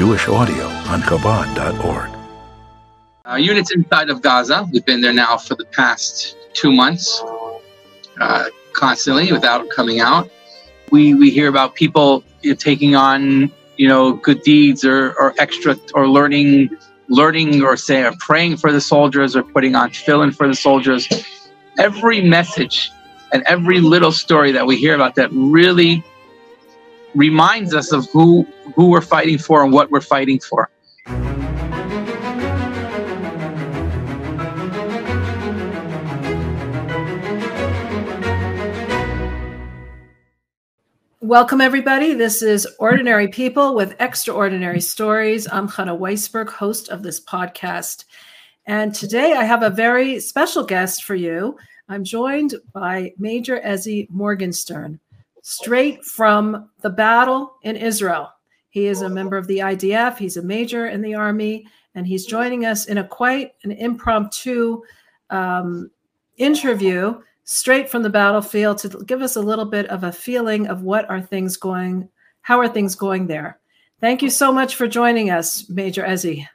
Jewish audio on Chabad.org. Uh, units inside of Gaza. We've been there now for the past two months, uh, constantly without coming out. We we hear about people you know, taking on you know good deeds or, or extra or learning learning or say or praying for the soldiers or putting on tefillin for the soldiers. Every message and every little story that we hear about that really reminds us of who who we're fighting for and what we're fighting for. Welcome, everybody. This is Ordinary People with Extraordinary Stories. I'm Chana Weisberg, host of this podcast. And today I have a very special guest for you. I'm joined by Major Ezzy Morgenstern, straight from the battle in Israel. He is a member of the IDF, he's a major in the Army, and he's joining us in a quite an impromptu um, interview straight from the battlefield to give us a little bit of a feeling of what are things going, how are things going there. Thank you so much for joining us, Major Ezzy.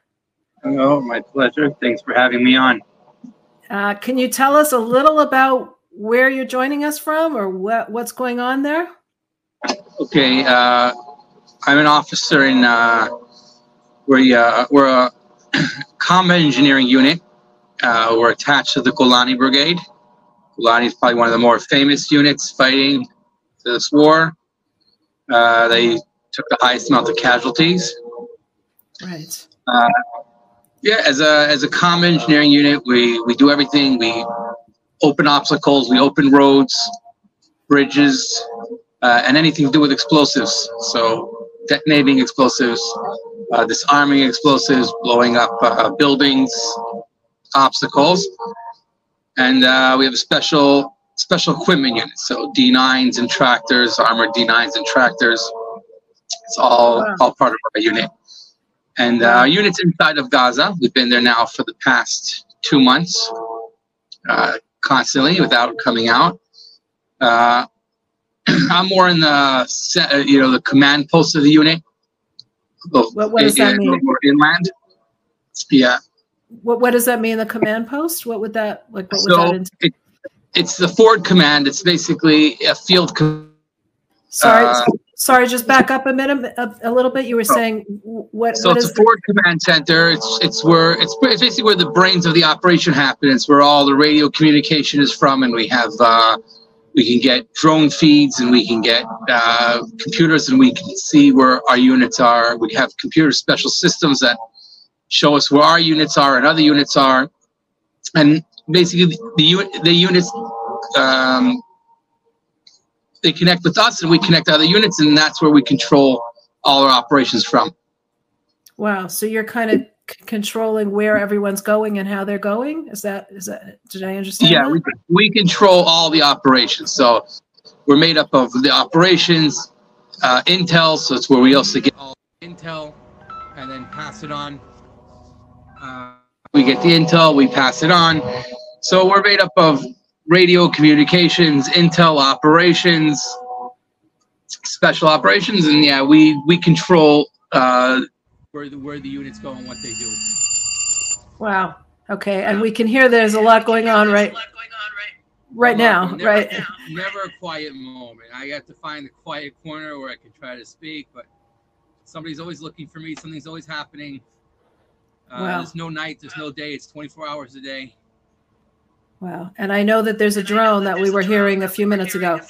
Oh, my pleasure. Thanks for having me on. Uh, can you tell us a little about where you're joining us from or what, what's going on there? Okay, uh, I'm an officer in, uh, we're, uh, we're a combat engineering unit. Uh, we're attached to the Golani Brigade. Golani is probably one of the more famous units fighting this war. Uh, they took the highest amount of casualties. Right. Uh, yeah, as a as a combat engineering unit, we we do everything. We open obstacles, we open roads, bridges, uh, and anything to do with explosives. So detonating explosives, uh, disarming explosives, blowing up uh, buildings, obstacles and uh, we have a special special equipment unit. So D9s and tractors, armored D9s and tractors. It's all wow. all part of our unit. And uh, our unit's inside of Gaza. We've been there now for the past two months, uh, constantly without coming out. Uh, I'm more in the you know the command post of the unit. What, what does that mean? Inland. Yeah, what what does that mean? The command post? What would that like? What so would that it, it's the forward command. It's basically a field. Com- sorry, uh, sorry. Just back up a minute, a, a little bit. You were oh. saying what? So what it's a forward the- command center. It's it's where it's, it's basically where the brains of the operation happen. It's where all the radio communication is from, and we have. Uh, we can get drone feeds and we can get uh, computers and we can see where our units are. We have computer special systems that show us where our units are and other units are, and basically the the units um, they connect with us and we connect other units, and that's where we control all our operations from. Wow! So you're kind of c- controlling where everyone's going and how they're going. Is that is that? Did I understand? Yeah, we, we control all the operations. So we're made up of the operations, uh, intel. So it's where we also get all intel and then pass it on we get the intel, we pass it on. So we're made up of radio communications, intel operations, special operations, and yeah, we we control uh, where the where the units go and what they do. Wow. Okay, and we can hear there's a lot going on right right now, never, right? Never a quiet moment. I have to find the quiet corner where I can try to speak, but somebody's always looking for me. Something's always happening. Uh, wow. There's no night, there's no day. It's 24 hours a day. Wow. And I know that there's a drone that, that we were hearing a few minutes ago.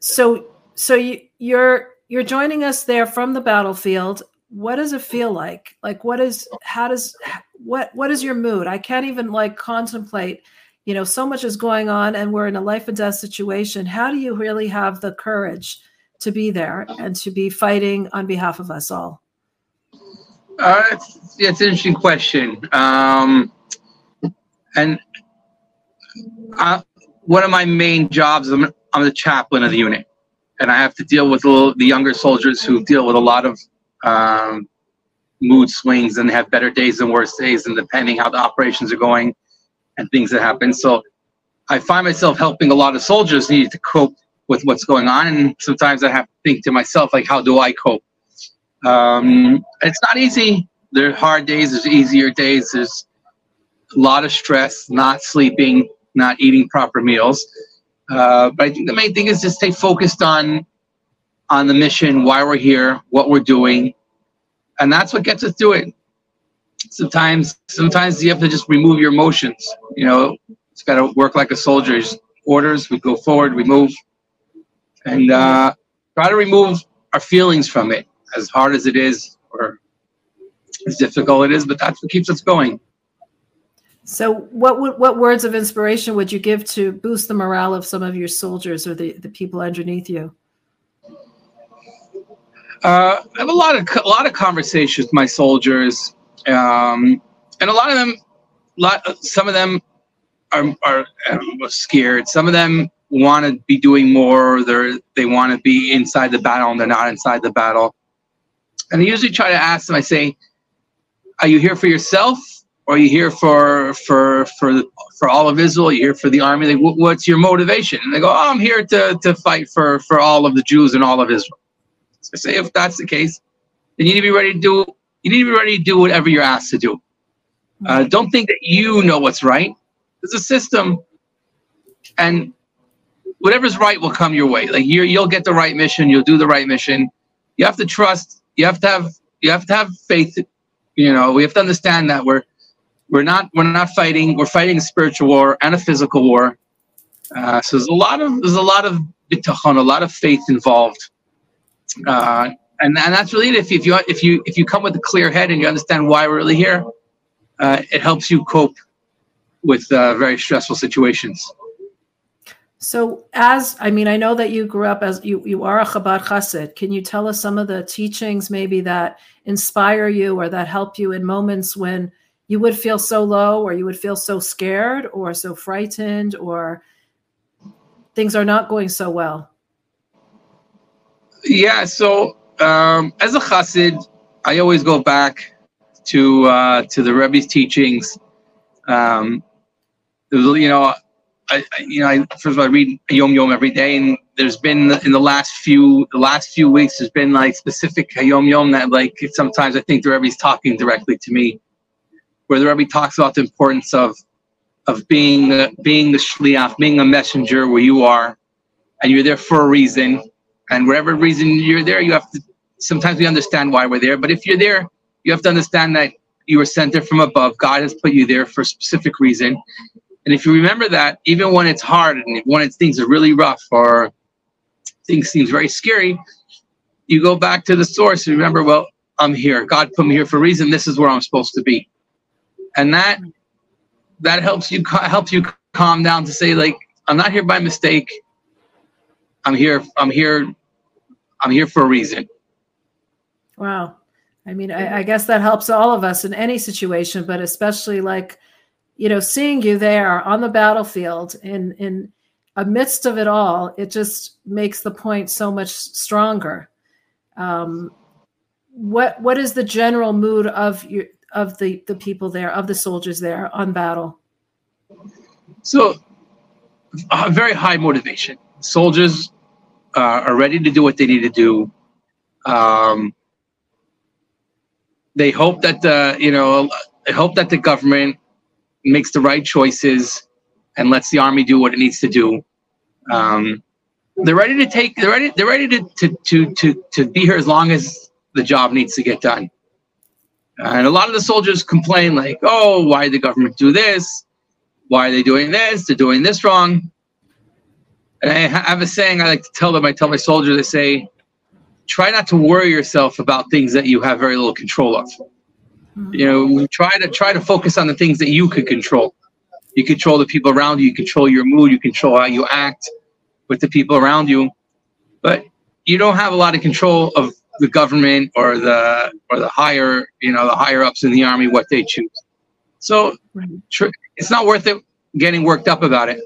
So, so you, you're you're joining us there from the battlefield. What does it feel like? Like, what is how does what what is your mood? I can't even like contemplate. You know, so much is going on, and we're in a life and death situation. How do you really have the courage to be there and to be fighting on behalf of us all? Uh, it's, it's an interesting question. Um, and One of my main jobs, I'm, I'm the chaplain of the unit. And I have to deal with the younger soldiers who deal with a lot of um, mood swings and have better days and worse days, and depending how the operations are going and things that happen. So I find myself helping a lot of soldiers need to cope with what's going on. And sometimes I have to think to myself, like, how do I cope? Um, it's not easy. There are hard days. There's easier days. There's a lot of stress, not sleeping, not eating proper meals. Uh, but I think the main thing is to stay focused on on the mission, why we're here, what we're doing, and that's what gets us through it. Sometimes, sometimes you have to just remove your emotions. You know, it's got to work like a soldier's orders. We go forward, we move, and uh, try to remove our feelings from it, as hard as it is, or as difficult it is. But that's what keeps us going. So, what what words of inspiration would you give to boost the morale of some of your soldiers or the, the people underneath you? Uh, I have a lot of a lot of conversations with my soldiers, um, and a lot of them, lot some of them are are scared. Some of them want to be doing more. They they want to be inside the battle, and they're not inside the battle. And I usually try to ask them. I say, "Are you here for yourself, are you here for for for for all of Israel? Are you here for the army? Like, what's your motivation?" And they go, "Oh, I'm here to to fight for for all of the Jews and all of Israel." So I say, if that's the case, then you need to be ready to do. You need to be ready to do whatever you're asked to do. Uh, don't think that you know what's right. There's a system, and whatever's right will come your way. Like you, you'll get the right mission. You'll do the right mission. You have to trust. You have to have. You have to have faith. You know, we have to understand that we're we're not we're not fighting. We're fighting a spiritual war and a physical war. Uh, so there's a lot of there's a lot of bitachon, a lot of faith involved. Uh, and, and that's really it. If, if you if you if you come with a clear head and you understand why we're really here, uh, it helps you cope with uh, very stressful situations. So, as I mean, I know that you grew up as you you are a Chabad Chassid. Can you tell us some of the teachings maybe that inspire you or that help you in moments when you would feel so low or you would feel so scared or so frightened or things are not going so well? Yeah, so um, as a chassid, I always go back to uh, to the Rebbe's teachings. Um, you know, I, I, you know, I, first of all, I read Yom Yom every day, and there's been in the last few the last few weeks, there's been like specific Yom Yom that like sometimes I think the Rebbe's talking directly to me, where the Rebbe talks about the importance of of being the being the shliach, being a messenger where you are, and you're there for a reason and whatever reason you're there, you have to. Sometimes we understand why we're there, but if you're there, you have to understand that you were sent there from above. God has put you there for a specific reason. And if you remember that, even when it's hard and when it's, things are really rough or things seems very scary, you go back to the source and remember, well, I'm here. God put me here for a reason. This is where I'm supposed to be. And that that helps you helps you calm down to say, like, I'm not here by mistake. I'm here. I'm here I'm here for a reason. Wow. I mean, I, I, guess that helps all of us in any situation, but especially like, you know, seeing you there on the battlefield in in amidst of it all, it just makes the point so much stronger. Um, what what is the general mood of your of the the people there, of the soldiers there on battle? So, a very high motivation. Soldiers uh, are ready to do what they need to do. Um, they hope that the you know they hope that the government makes the right choices and lets the army do what it needs to do. Um, they're ready to take. They're ready. They're ready to, to to to to be here as long as the job needs to get done. And a lot of the soldiers complain like, "Oh, why did the government do this? Why are they doing this? They're doing this wrong." And I have a saying I like to tell them. I tell my soldiers, I say, try not to worry yourself about things that you have very little control of. Mm-hmm. You know, try to try to focus on the things that you could control. You control the people around you. You control your mood. You control how you act with the people around you. But you don't have a lot of control of the government or the or the higher you know the higher ups in the army what they choose. So tr- it's not worth it getting worked up about it.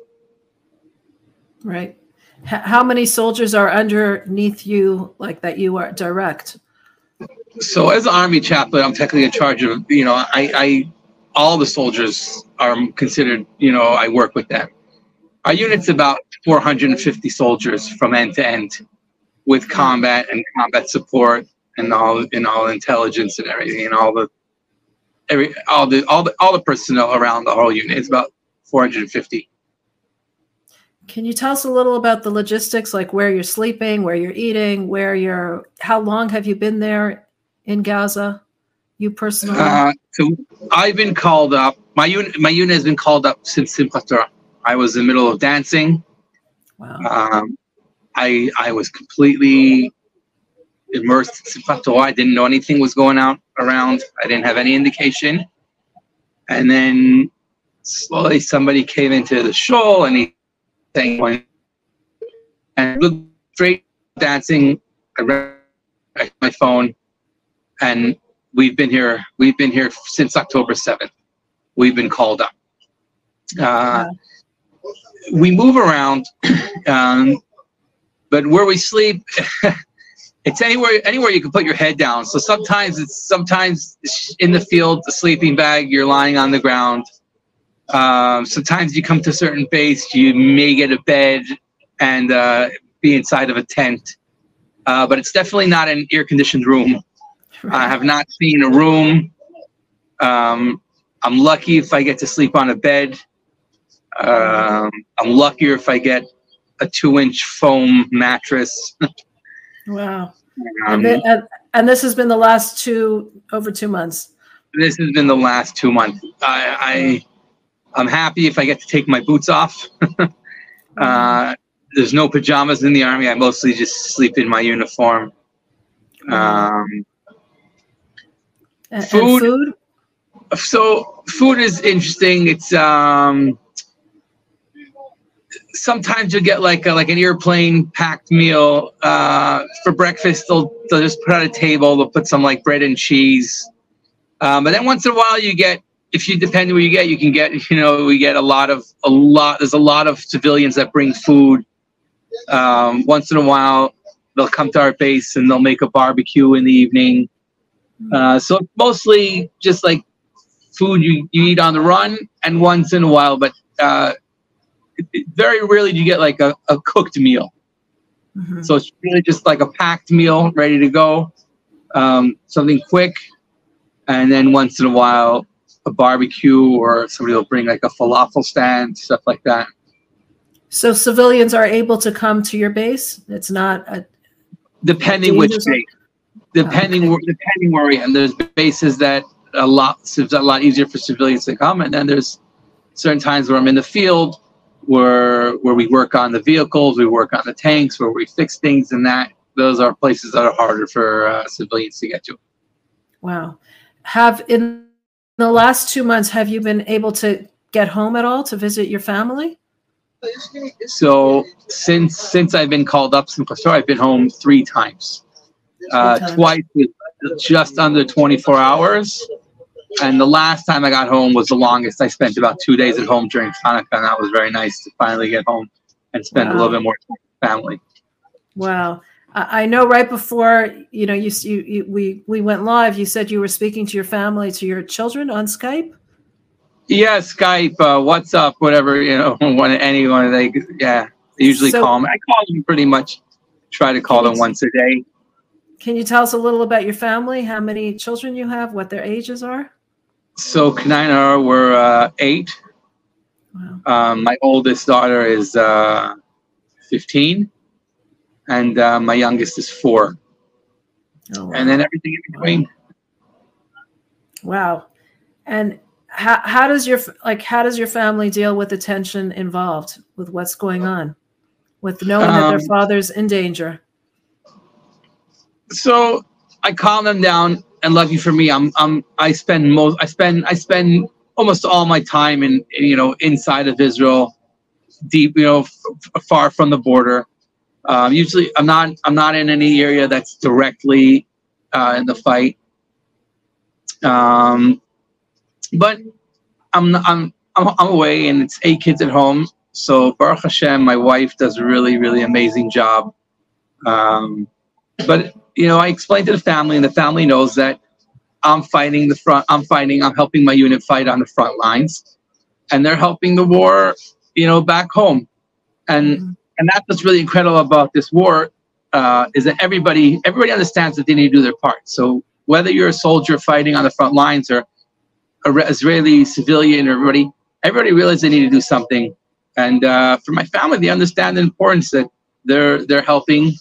Right. H- how many soldiers are underneath you, like that you are direct? So, as an army chaplain, I'm technically in charge of, you know, I, I all the soldiers are considered, you know, I work with them. Our unit's about 450 soldiers from end to end with combat and combat support and all in all intelligence and everything and all the every all the all the all the personnel around the whole unit. It's about 450. Can you tell us a little about the logistics, like where you're sleeping, where you're eating, where you're? How long have you been there in Gaza? You personally? Uh, so I've been called up. My unit, my unit has been called up since Simchat Torah. I was in the middle of dancing. Wow. Um, I I was completely immersed in Simchat I didn't know anything was going out around. I didn't have any indication. And then slowly somebody came into the show and he sang and looked straight dancing. I read my phone and we've been here we've been here since October 7th. We've been called up. Uh, we move around um, but where we sleep it's anywhere anywhere you can put your head down. So sometimes it's sometimes in the field, the sleeping bag, you're lying on the ground. Um, sometimes you come to a certain base, you may get a bed and uh, be inside of a tent. Uh, but it's definitely not an air conditioned room. I have not seen a room. Um, I'm lucky if I get to sleep on a bed. Um, I'm luckier if I get a two inch foam mattress. Wow. Um, and, and, and, this has been the last two over two months. This has been the last two months. I, I am happy if I get to take my boots off. uh, there's no pajamas in the army. I mostly just sleep in my uniform. Um, and, food, food. So food is interesting. It's um, sometimes you'll get like a, like an airplane packed meal uh, for breakfast. They'll they'll just put out a table. They'll put some like bread and cheese. Um, but then once in a while you get if you depend where you get you can get you know we get a lot of a lot there's a lot of civilians that bring food. Um, once in a while they'll come to our base and they'll make a barbecue in the evening. Uh, so mostly just like food you, you eat on the run and once in a while, but uh, very rarely do you get like a, a cooked meal. Mm-hmm. So it's really just like a packed meal ready to go, um, something quick, and then once in a while a barbecue or somebody will bring like a falafel stand, stuff like that. So civilians are able to come to your base. It's not a depending which base, depending oh, okay. depending where we and there's bases that a lot it's a lot easier for civilians to come, and then there's certain times where I'm in the field where where we work on the vehicles, we work on the tanks, where we fix things, and that those are places that are harder for uh, civilians to get to. Wow, have in the last two months have you been able to get home at all to visit your family? So since since I've been called up since I've been home three times. Uh, twice just under 24 hours and the last time I got home was the longest. I spent about two days at home during Hanukkah, and that was very nice to finally get home and spend wow. a little bit more time with family. Wow. I know right before you know you, you, you, we we went live. You said you were speaking to your family, to your children on Skype. Yeah, Skype, uh, WhatsApp, whatever you know. When anyone they yeah, they usually so, call them. I call them pretty much. Try to call them once a day. Can you tell us a little about your family? How many children you have? What their ages are? So Kanina were uh, eight. Wow. Um, my oldest daughter is uh, 15, and uh, my youngest is four. Oh, wow. And then everything in between. Wow. And how, how does your like how does your family deal with the tension involved with what's going on, with knowing um, that their um, father's in danger? So I calm them down and lucky for me, I'm I'm I spend most I spend I spend almost all my time in you know inside of Israel, deep you know f- far from the border. Um, usually, I'm not I'm not in any area that's directly uh, in the fight. Um, but I'm I'm I'm, I'm away, and it's eight kids at home. So Baruch Hashem, my wife does a really really amazing job. Um, but you know, I explained to the family, and the family knows that I'm fighting the front. I'm fighting. I'm helping my unit fight on the front lines, and they're helping the war, you know, back home. And mm-hmm. and that's what's really incredible about this war. uh, is that everybody everybody understands that they need to do their part. So whether you're a soldier fighting on the front lines or a Israeli civilian or everybody, everybody realizes they need to do something. And uh, for my family, they understand the importance that they're they're helping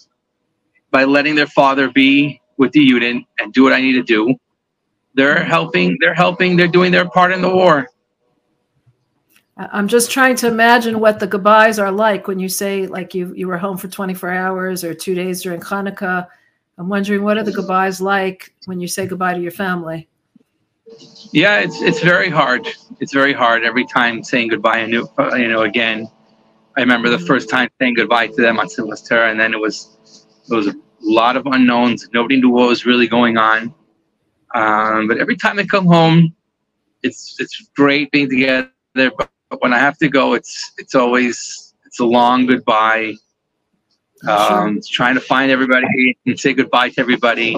by letting their father be with the unit and do what I need to do. They're helping. They're helping. They're doing their part in the war. I'm just trying to imagine what the goodbyes are like when you say like you you were home for 24 hours or two days during Hanukkah. I'm wondering what are the goodbyes like when you say goodbye to your family. Yeah, it's it's very hard. It's very hard every time saying goodbye. I knew uh, you know again. I remember the first time saying goodbye to them on Torah, and then it was it was a lot of unknowns. Nobody knew what was really going on. Um, but every time I come home, it's it's great being together. But but when I have to go, it's it's always it's a long goodbye. Um, sure. Trying to find everybody and say goodbye to everybody.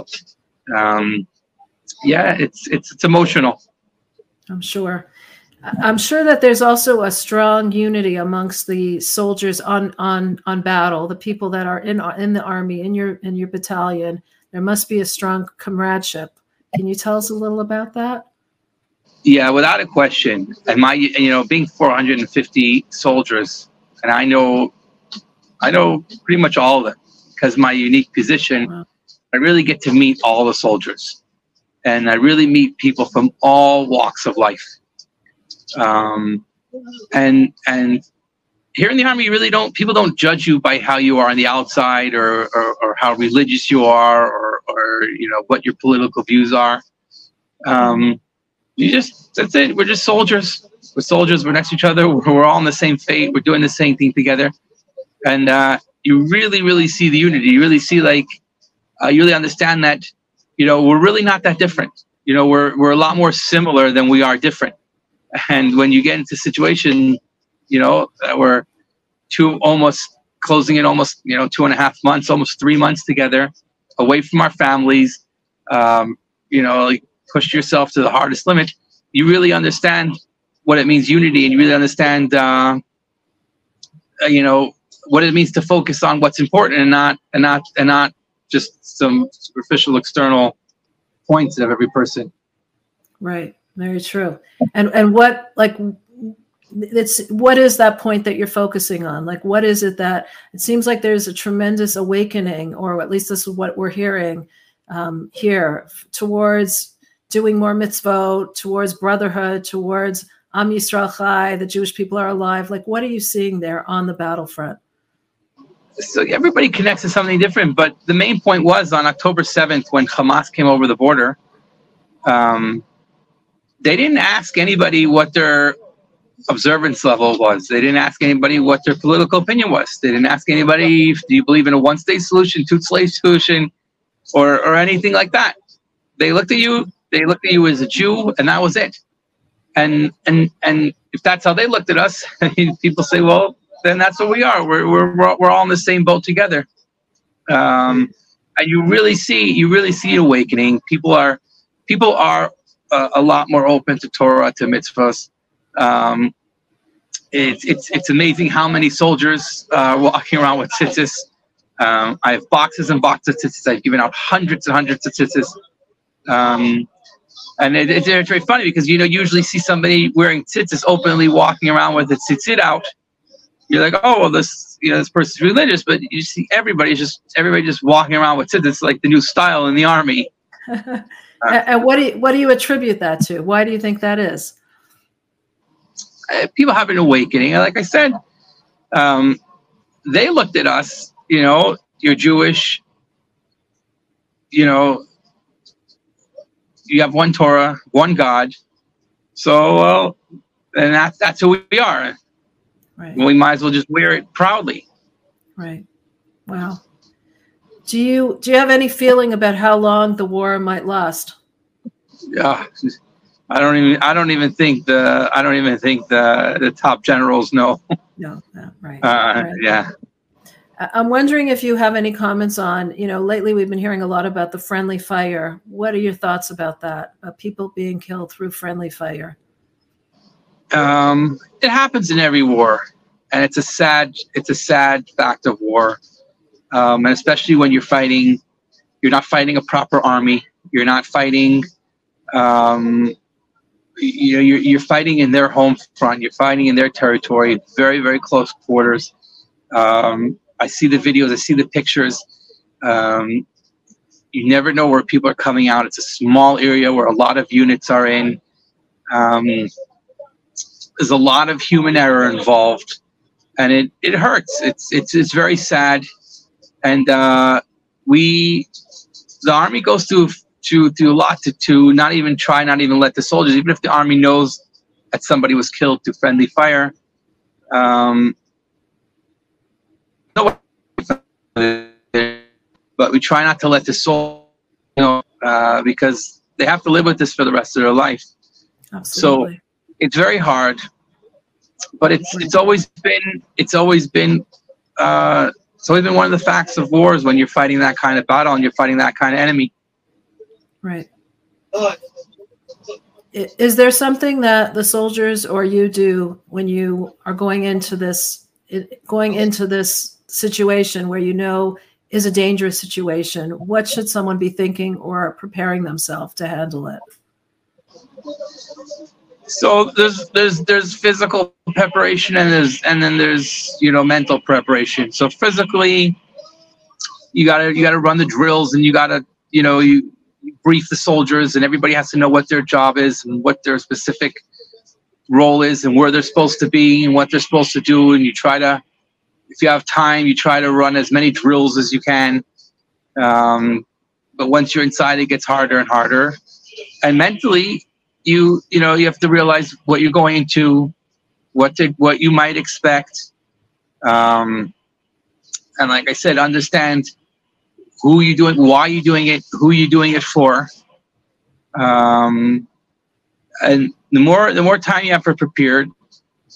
Um, yeah, it's it's it's emotional. I'm sure. I'm sure that there's also a strong unity amongst the soldiers on on on battle, the people that are in in the army, in your in your battalion. There must be a strong comradeship. Can you tell us a little about that? Yeah, without a question. And my, you know, being 450 soldiers, and I know, I know pretty much all of them because my unique position, wow. I really get to meet all the soldiers, and I really meet people from all walks of life. Um, and and here in the army, you really don't. People don't judge you by how you are on the outside, or or, or how religious you are, or or you know what your political views are. Um, you just that's it. We're just soldiers. We're soldiers. We're next to each other. We're, all in the same fate. We're doing the same thing together, and uh, you really, really see the unity. You really see like uh, you really understand that you know we're really not that different. You know, we're we're a lot more similar than we are different. And when you get into a situation, you know, that we're two almost closing in almost you know two and a half months, almost three months together, away from our families. Um, you know, like pushed yourself to the hardest limit, you really understand what it means unity, and you really understand, uh, uh, you know, what it means to focus on what's important and not and not and not just some superficial external points of every person. Right. Very true. And and what like it's what is that point that you're focusing on like what is it that it seems like there's a tremendous awakening or at least this is what we're hearing um, here towards doing more mitzvot, towards brotherhood, towards Am Yisrael Chai, the Jewish people are alive. Like, what are you seeing there on the battlefront? So everybody connects to something different, but the main point was on October 7th when Hamas came over the border. Um, they didn't ask anybody what their observance level was. They didn't ask anybody what their political opinion was. They didn't ask anybody, do you believe in a one state solution, two state solution, or, or anything like that. They looked at you, they looked at you as a Jew, and that was it. And and and if that's how they looked at us, people say, well, then that's what we are. We're we're we're all in the same boat together. Um, and you really see you really see awakening. People are people are uh, a lot more open to Torah to mitzvahs. Um, it's it's it's amazing how many soldiers uh, walking around with tzitzis. Um, I have boxes and boxes of tzitzis. I've given out hundreds and hundreds of tzitzis. Um, and it, it's, very funny because you know usually see somebody wearing tzitzis openly walking around with a tzitzit out. You're like, oh well, this you know this person's religious, but you see everybody just everybody just walking around with tzitzits like the new style in the army. uh, and what do you, what do you attribute that to? Why do you think that is? Uh, people have an awakening. Like I said, um, they looked at us. You know, you're Jewish. You know, you have one Torah, one God. So, well, and that's that's who we are. Right. We might as well just wear it proudly. Right. Wow. Do you do you have any feeling about how long the war might last? Yeah. I don't even I don't even think the I don't even think the the top generals know. No, right. Uh, right. Yeah. I'm wondering if you have any comments on, you know, lately we've been hearing a lot about the friendly fire. What are your thoughts about that? Uh, people being killed through friendly fire? Um, it happens in every war, and it's a sad, it's a sad fact of war. Um, and especially when you're fighting, you're not fighting a proper army. You're not fighting. Um, you know, you're, you're fighting in their home front. You're fighting in their territory. Very, very close quarters. Um, I see the videos. I see the pictures. Um, you never know where people are coming out. It's a small area where a lot of units are in. Um, there's a lot of human error involved, and it, it hurts. It's it's it's very sad, and uh, we the army goes through to to a lot to to not even try, not even let the soldiers, even if the army knows that somebody was killed through friendly fire. Um, no, but we try not to let the soul, you know, uh, because they have to live with this for the rest of their life. Absolutely. So it's very hard, but it's it's always been it's always been uh, always been one of the facts of wars when you're fighting that kind of battle and you're fighting that kind of enemy. Right. Is there something that the soldiers or you do when you are going into this going into this situation where you know is a dangerous situation? What should someone be thinking or preparing themselves to handle it? So there's there's there's physical preparation and there's and then there's you know mental preparation. So physically, you gotta you gotta run the drills and you gotta you know you brief the soldiers and everybody has to know what their job is and what their specific role is and where they're supposed to be and what they're supposed to do. And you try to if you have time you try to run as many drills as you can. Um, but once you're inside it gets harder and harder. And mentally you you know you have to realize what you're going into what to what you might expect um, and like i said understand who you doing, why you doing it, who you doing it for. Um, and the more the more time you have for prepared,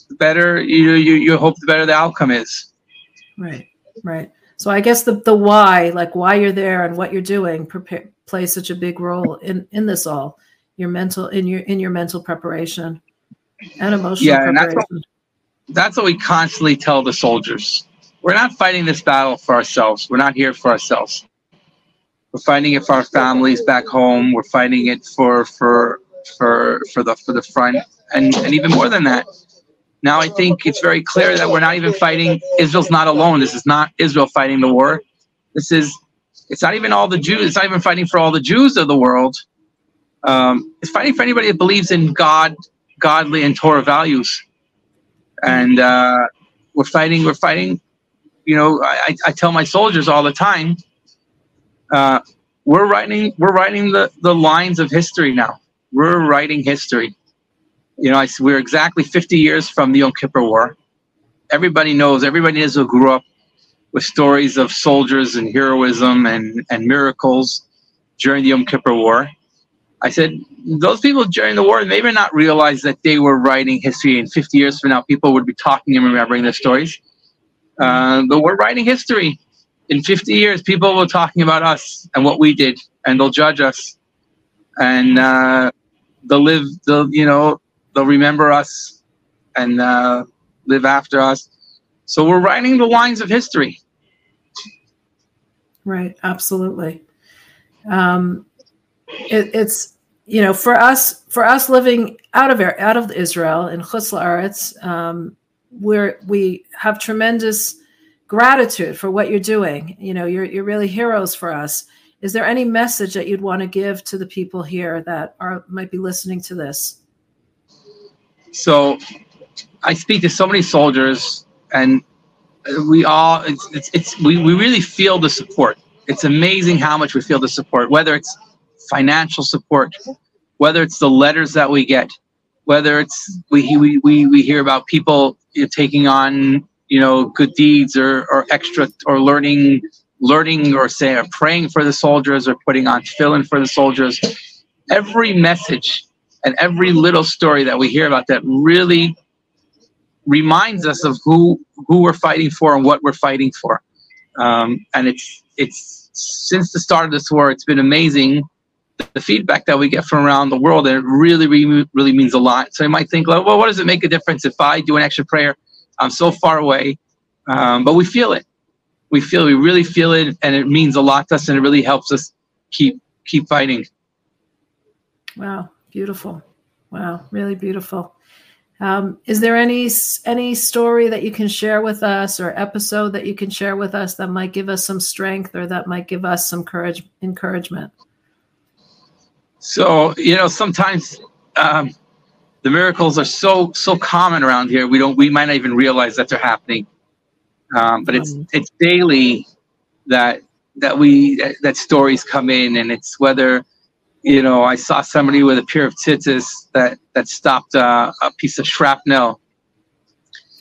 the better you you you hope the better the outcome is. Right, right. So I guess the the why, like why you're there and what you're doing, prepare plays such a big role in in this all. Your mental in your in your mental preparation and emotional yeah, preparation. And that's, what, that's what we constantly tell the soldiers. We're not fighting this battle for ourselves. We're not here for ourselves. We're fighting it for our families back home. We're fighting it for for for for the for the front, and and even more than that. Now I think it's very clear that we're not even fighting. Israel's not alone. This is not Israel fighting the war. This is. It's not even all the Jews. It's not even fighting for all the Jews of the world. Um, it's fighting for anybody that believes in God, godly and Torah values. And uh, we're fighting. We're fighting. You know, I, I tell my soldiers all the time uh, we're writing we're writing the, the lines of history now. We're writing history. You know, I, we're exactly 50 years from the Yom Kippur War. Everybody knows, everybody in Israel grew up with stories of soldiers and heroism and, and miracles during the Yom Kippur War. I said, those people during the war maybe not realize that they were writing history. And 50 years from now, people would be talking and remembering their stories. Uh, but we're writing history in 50 years, people will talking about us and what we did, and they'll judge us, and uh, they'll live. They'll you know they'll remember us, and uh, live after us. So we're writing the lines of history. Right. Absolutely. Um, it, it's you know for us for us living out of out of Israel in Chutz La'aretz, um, where we have tremendous gratitude for what you're doing. You know, you're you're really heroes for us. Is there any message that you'd want to give to the people here that are might be listening to this? So, I speak to so many soldiers, and we all it's it's, it's we, we really feel the support. It's amazing how much we feel the support, whether it's financial support, whether it's the letters that we get, whether it's we we we, we hear about people taking on you know good deeds or, or extra or learning learning or say or praying for the soldiers or putting on tefillin for the soldiers. Every message and every little story that we hear about that really reminds us of who who we're fighting for and what we're fighting for. Um, and it's it's since the start of this war it's been amazing the feedback that we get from around the world and it really really really means a lot so you might think well what does it make a difference if i do an extra prayer I'm so far away, um, but we feel it. we feel we really feel it, and it means a lot to us, and it really helps us keep keep fighting. Wow, beautiful. Wow, really beautiful. Um, is there any any story that you can share with us, or episode that you can share with us that might give us some strength, or that might give us some courage, encouragement? So you know, sometimes um, the miracles are so so common around here. We don't we might not even realize that they're happening. Um, but it's it's daily that that we that, that, stories come in, and it's whether you know I saw somebody with a pair of tzitzis that that stopped uh, a piece of shrapnel.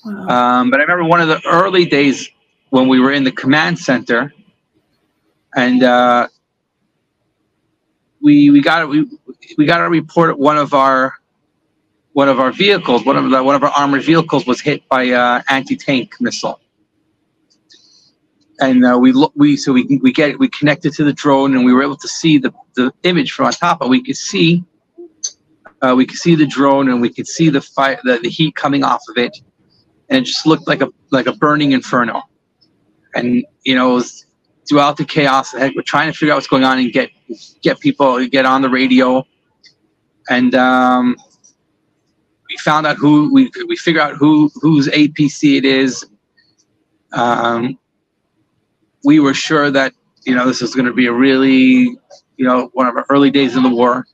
Wow. Um, but I remember one of the early days when we were in the command center, and uh, we we got we we got a report one of our one of our vehicles, one of the, one of our armored vehicles was hit by a anti-tank missile. And uh, we look, we so we we get we connected to the drone, and we were able to see the, the image from on top. And we could see uh, we could see the drone, and we could see the fire, the, the heat coming off of it, and it just looked like a like a burning inferno. And you know, it was throughout the chaos, we're trying to figure out what's going on and get get people get on the radio, and um, we found out who we we figure out who whose APC it is. Um, we were sure that you know this was going to be a really you know one of our early days in the war,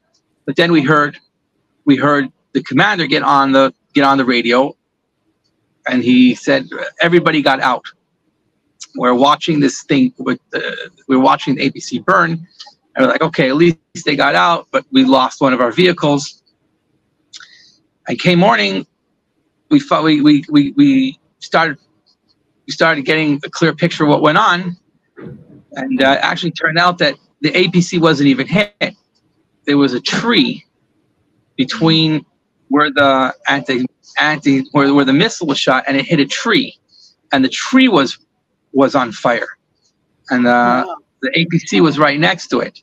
but then we heard we heard the commander get on the get on the radio, and he said everybody got out. We're watching this thing with the, we're watching the APC burn, and we're like, okay, at least they got out, but we lost one of our vehicles and came morning, we thought we, we, we, we started we started getting a clear picture of what went on, and uh, actually turned out that the APC wasn't even hit. There was a tree between where the anti anti where, where the missile was shot, and it hit a tree, and the tree was was on fire, and uh, wow. the APC was right next to it.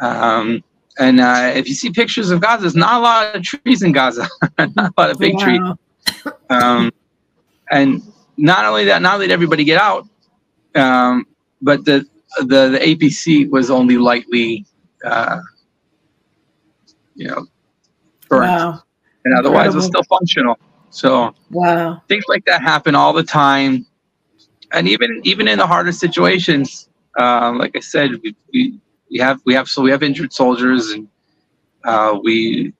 Um, and uh, if you see pictures of Gaza, there's not a lot of trees in Gaza, not a lot of big wow. trees. Um, and not only that, not only did everybody get out, um, but the, the the APC was only lightly, uh, you know, burnt, wow. and otherwise Incredible. was still functional. So wow, things like that happen all the time, and even even in the hardest situations, um, like I said, we, we we have we have so we have injured soldiers and uh, we,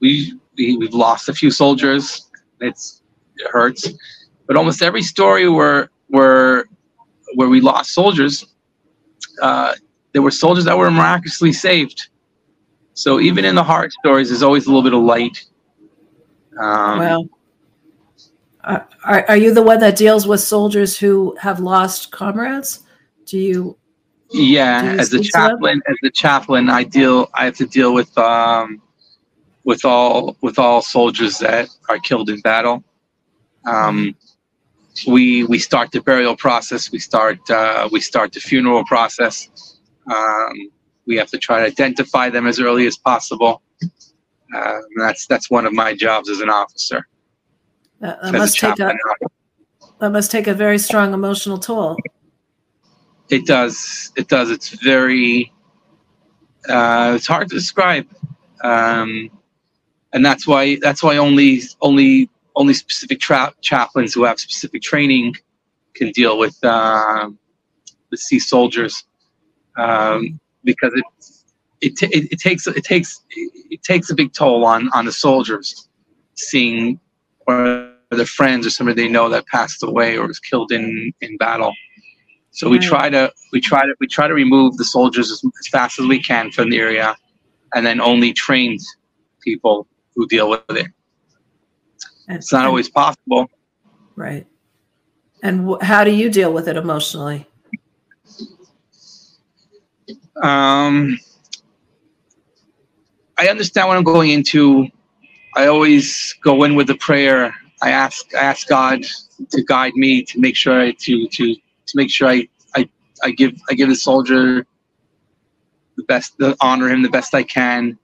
we we we've lost a few soldiers. It's it hurts, but almost every story where where where we lost soldiers, uh, there were soldiers that were miraculously saved. So even in the hard stories, there's always a little bit of light. Um, well, are, are you the one that deals with soldiers who have lost comrades? Do you yeah, as a chaplain, as the chaplain, I deal. I have to deal with um, with all with all soldiers that are killed in battle. Um, we we start the burial process. We start uh, we start the funeral process. Um, we have to try to identify them as early as possible. Uh, that's that's one of my jobs as an officer. That, that must take a, that must take a very strong emotional toll. It does. It does. It's very. Uh, it's hard to describe, um, and that's why that's why only only only specific tra- chaplains who have specific training can deal with uh, with sea soldiers um, because it it, it it takes it takes it takes a big toll on on the soldiers seeing or their friends or somebody they know that passed away or was killed in in battle so we try to we try to we try to remove the soldiers as, as fast as we can from the area, and then only trained people who deal with it. And, it's not always possible. Right. And wh- how do you deal with it emotionally? Um, I understand what I'm going into. I always go in with a prayer. I ask I ask God to guide me to make sure I, to to to make sure I, I, I give I give the soldier the best, the honor him the best I can.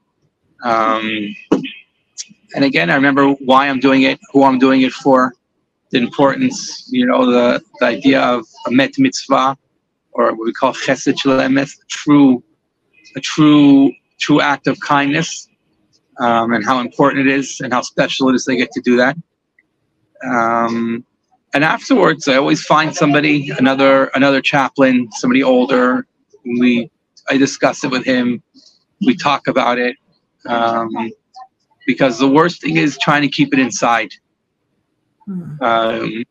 Um, and again, I remember why I'm doing it, who I'm doing it for, the importance, you know, the, the idea of, a met mitzvah, or what we call chesed shel emes, true, a true, true act of kindness, um, and how important it is, and how special it is they get to do that. Um, and afterwards, I always find somebody, another another chaplain, somebody older. We I discuss it with him. We talk about it um, because the worst thing is trying to keep it inside. Hmm. Um,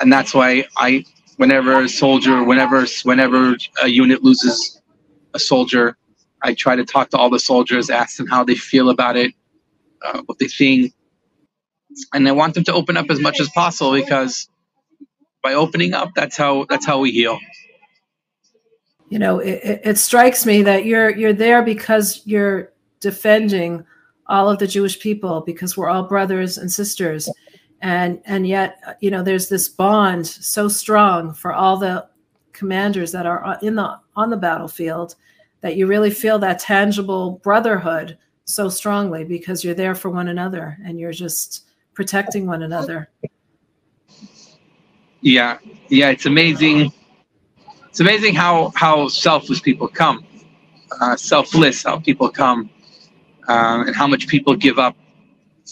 and that's why I, whenever a soldier, whenever whenever a unit loses a soldier, I try to talk to all the soldiers, ask them how they feel about it, uh, what they think, and I want them to open up as much as possible because by opening up, that's how that's how we heal. You know, it, it, strikes me that you're you're there because you're defending all of the Jewish people because we're all brothers and sisters, and and yet you know there's this bond so strong for all the commanders that are in the on the battlefield that you really feel that tangible brotherhood so strongly because you're there for one another and you're just protecting one another. Yeah, yeah, it's amazing. It's amazing how how selfless people come, uh, selfless how people come, um, and how much people give up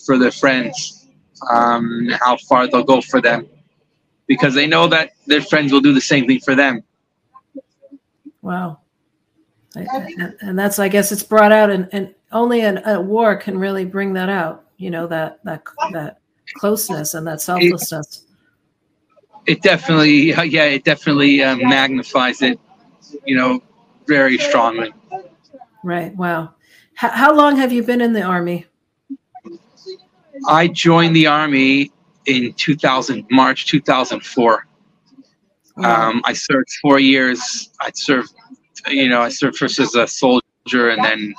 for their friends, um, how far they'll go for them, because they know that their friends will do the same thing for them. Wow. And, and that's, I guess, it's brought out, and, and only an, a war can really bring that out. You know that that that closeness and that selflessness it definitely yeah it definitely um, magnifies it you know very strongly. Right wow. H- how long have you been in the army? I joined the army in 2000 march 2004 wow. um, i served four years. I served you know i served first as a soldier and then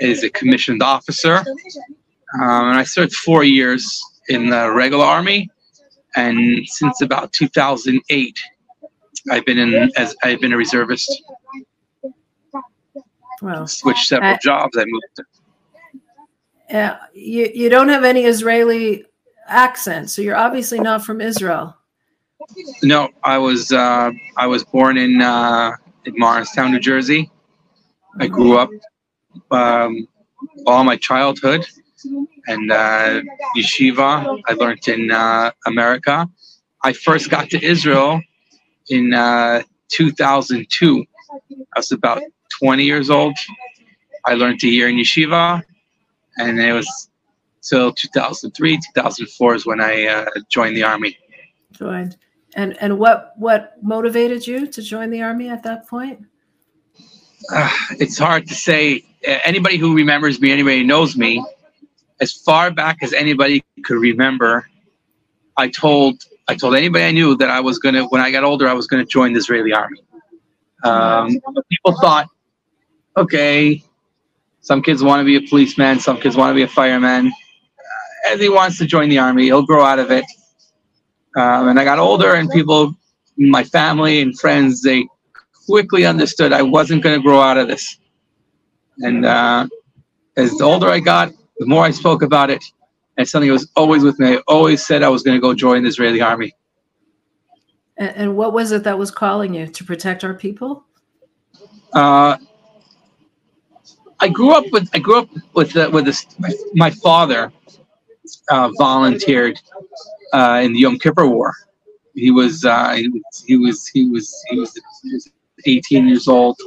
as a commissioned officer. Um, and i served four years in the regular army and since about 2008, I've been in as I've been a reservist. Wow. Switched several uh, jobs. I moved. Yeah, uh, you you don't have any Israeli accent, so you're obviously not from Israel. No, I was uh, I was born in uh, in Morristown, New Jersey. I grew up um, all my childhood and uh, yeshiva. I learned in uh, America. I first got to Israel in uh, 2002. I was about 20 years old. I learned a year in yeshiva, and it was till 2003, 2004 is when I uh, joined the army. Joined, and and what what motivated you to join the army at that point? Uh, it's hard to say. Anybody who remembers me, anybody who knows me, as far back as anybody could remember, I told I told anybody I knew that I was gonna when I got older I was gonna join the Israeli army. Um, people thought, okay, some kids want to be a policeman, some kids want to be a fireman. Uh, as he wants to join the army, he'll grow out of it. Um, and I got older, and people, my family and friends, they quickly understood I wasn't going to grow out of this. And uh, as the older I got, the more I spoke about it, and something that was always with me, I always said I was going to go join the Israeli army. And, and what was it that was calling you to protect our people? Uh, I grew up with I grew up with uh, with this. My, my father uh, volunteered uh, in the Yom Kippur War. He was, uh, he was he was he was he was 18 years old,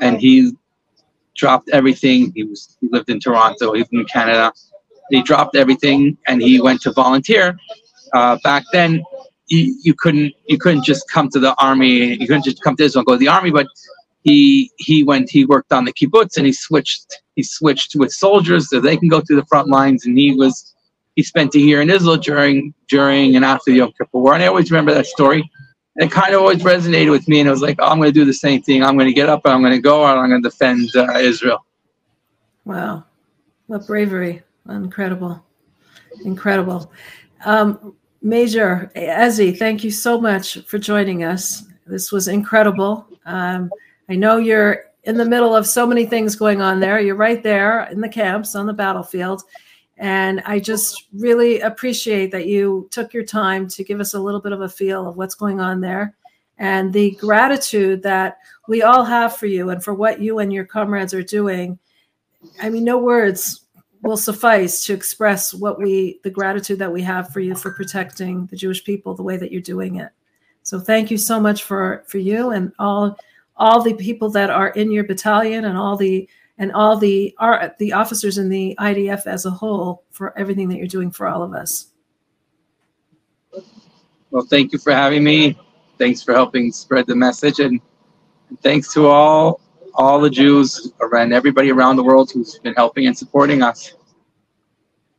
and he dropped everything. He was he lived in Toronto, he lived in Canada. He dropped everything and he went to volunteer. Uh, back then, you, you couldn't you couldn't just come to the army. You couldn't just come to Israel and go to the army. But he he went he worked on the kibbutz and he switched he switched with soldiers so they can go to the front lines. And he was he spent a year in Israel during during and after the Yom Kippur War. And I always remember that story it kind of always resonated with me. And it was like, oh, I'm going to do the same thing. I'm going to get up and I'm going to go and I'm going to defend uh, Israel. Wow. What bravery. Incredible. Incredible. Um, Major Ezzy, thank you so much for joining us. This was incredible. Um, I know you're in the middle of so many things going on there. You're right there in the camps on the battlefield. And I just really appreciate that you took your time to give us a little bit of a feel of what's going on there and the gratitude that we all have for you and for what you and your comrades are doing. I mean, no words will suffice to express what we the gratitude that we have for you for protecting the Jewish people the way that you're doing it. So thank you so much for for you and all all the people that are in your battalion and all the and all the our, the officers in the IDF as a whole for everything that you're doing for all of us. Well, thank you for having me. Thanks for helping spread the message and, and thanks to all all the Jews around everybody around the world who's been helping and supporting us.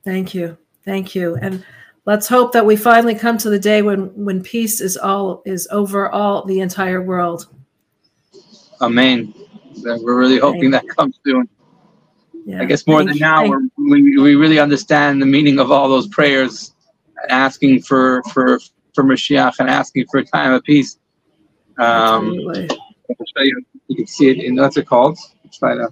Thank you. Thank you. And let's hope that we finally come to the day when when peace is all is over all the entire world. Amen. We're really hoping that comes soon. Yeah. I guess more than now, we're, we we really understand the meaning of all those prayers, asking for for for Mashiach and asking for a time of peace. Um, Absolutely. I'll show you. You can see it in what's it called? Try to.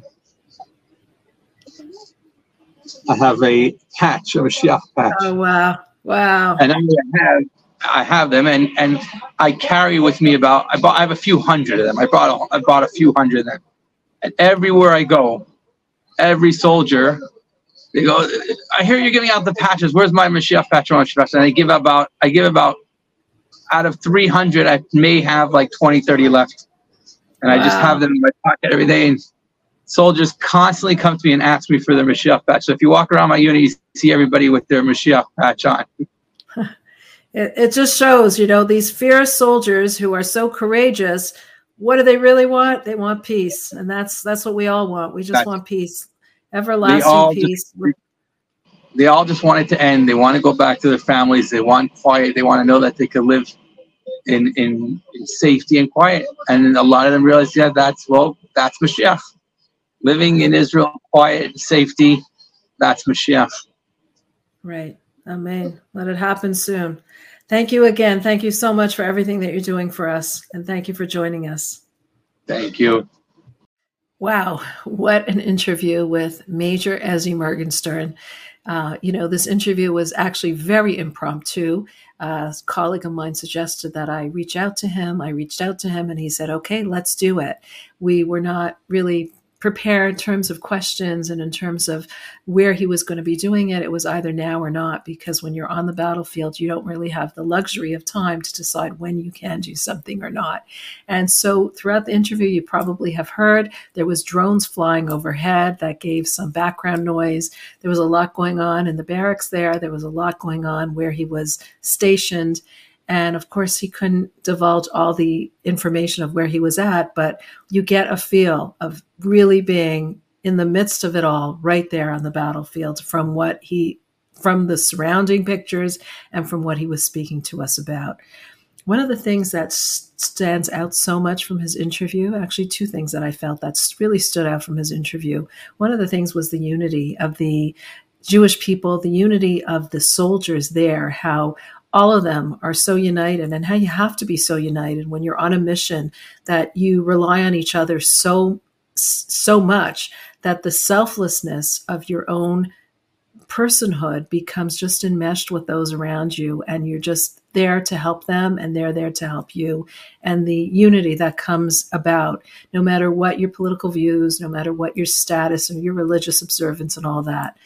I have a patch, a Mashiach patch, Oh wow. Wow. and I have I have them, and and I carry with me about I bought I have a few hundred of them. I bought a, I bought a few hundred of them, and everywhere I go, every soldier. They go. I hear you're giving out the patches. Where's my Mashiach patch? And I give about. I give about. Out of 300, I may have like 20, 30 left and I just have them in my pocket every day. And soldiers constantly come to me and ask me for their Mashiach patch. So if you walk around my unit, you see everybody with their Mashiach patch on. It, it just shows, you know, these fierce soldiers who are so courageous. What do they really want? They want peace, and that's that's what we all want. We just That's- want peace, everlasting just- peace. They all just want it to end. They want to go back to their families. They want quiet. They want to know that they could live in, in, in safety and quiet. And a lot of them realize, yeah, that's, well, that's Mashiach. Living in Israel, quiet, safety, that's Mashiach. Right. Amen. Let it happen soon. Thank you again. Thank you so much for everything that you're doing for us, and thank you for joining us. Thank you. Wow, what an interview with Major Ezzy Morgenstern. Uh, you know, this interview was actually very impromptu. Uh, a colleague of mine suggested that I reach out to him. I reached out to him and he said, okay, let's do it. We were not really prepared in terms of questions and in terms of where he was going to be doing it. It was either now or not, because when you're on the battlefield, you don't really have the luxury of time to decide when you can do something or not. And so throughout the interview, you probably have heard there was drones flying overhead that gave some background noise. There was a lot going on in the barracks there. There was a lot going on where he was stationed. And of course, he couldn't divulge all the information of where he was at, but you get a feel of really being in the midst of it all right there on the battlefield from what he from the surrounding pictures and from what he was speaking to us about. One of the things that stands out so much from his interview actually two things that i felt that really stood out from his interview. One of the things was the unity of the jewish people the unity of the soldiers there how all of them are so united and how you have to be so united when you're on a mission that you rely on each other so so much that the selflessness of your own personhood becomes just enmeshed with those around you and you're just there to help them and they're there to help you. And the unity that comes about no matter what your political views no matter what your status and your religious observance and all that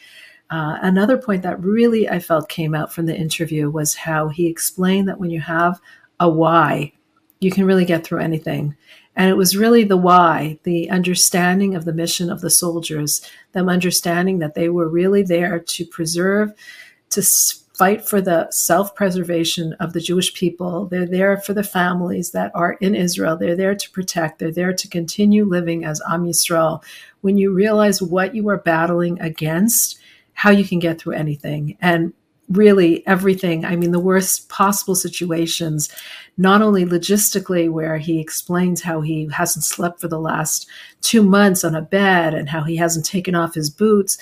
uh, another point that really i felt came out from the interview was how he explained that when you have a why you can really get through anything and it was really the why, the understanding of the mission of the soldiers, them understanding that they were really there to preserve, to fight for the self preservation of the Jewish people. They're there for the families that are in Israel. They're there to protect. They're there to continue living as Am Yisrael. When you realize what you are battling against, how you can get through anything. And really everything. I mean, the worst possible situations, not only logistically, where he explains how he hasn't slept for the last two months on a bed and how he hasn't taken off his boots.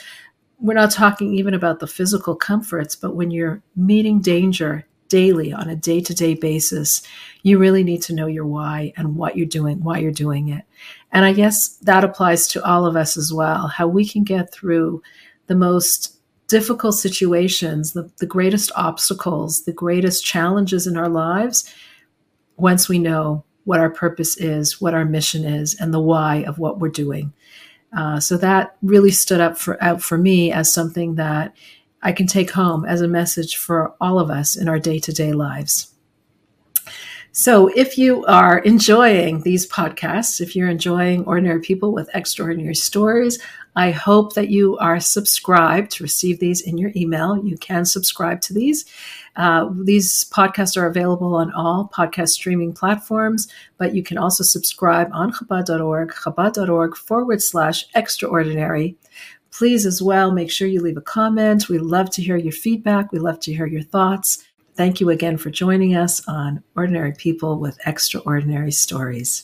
We're not talking even about the physical comforts, but when you're meeting danger daily on a day to day basis, you really need to know your why and what you're doing, why you're doing it. And I guess that applies to all of us as well, how we can get through the most difficult situations, the, the greatest obstacles, the greatest challenges in our lives, once we know what our purpose is, what our mission is, and the why of what we're doing. Uh, so that really stood up for out for me as something that I can take home as a message for all of us in our day to day lives. So, if you are enjoying these podcasts, if you're enjoying Ordinary People with Extraordinary Stories, I hope that you are subscribed to receive these in your email. You can subscribe to these. Uh, these podcasts are available on all podcast streaming platforms, but you can also subscribe on Chabad.org, Chabad.org forward slash extraordinary. Please, as well, make sure you leave a comment. We love to hear your feedback. We love to hear your thoughts. Thank you again for joining us on Ordinary People with Extraordinary Stories.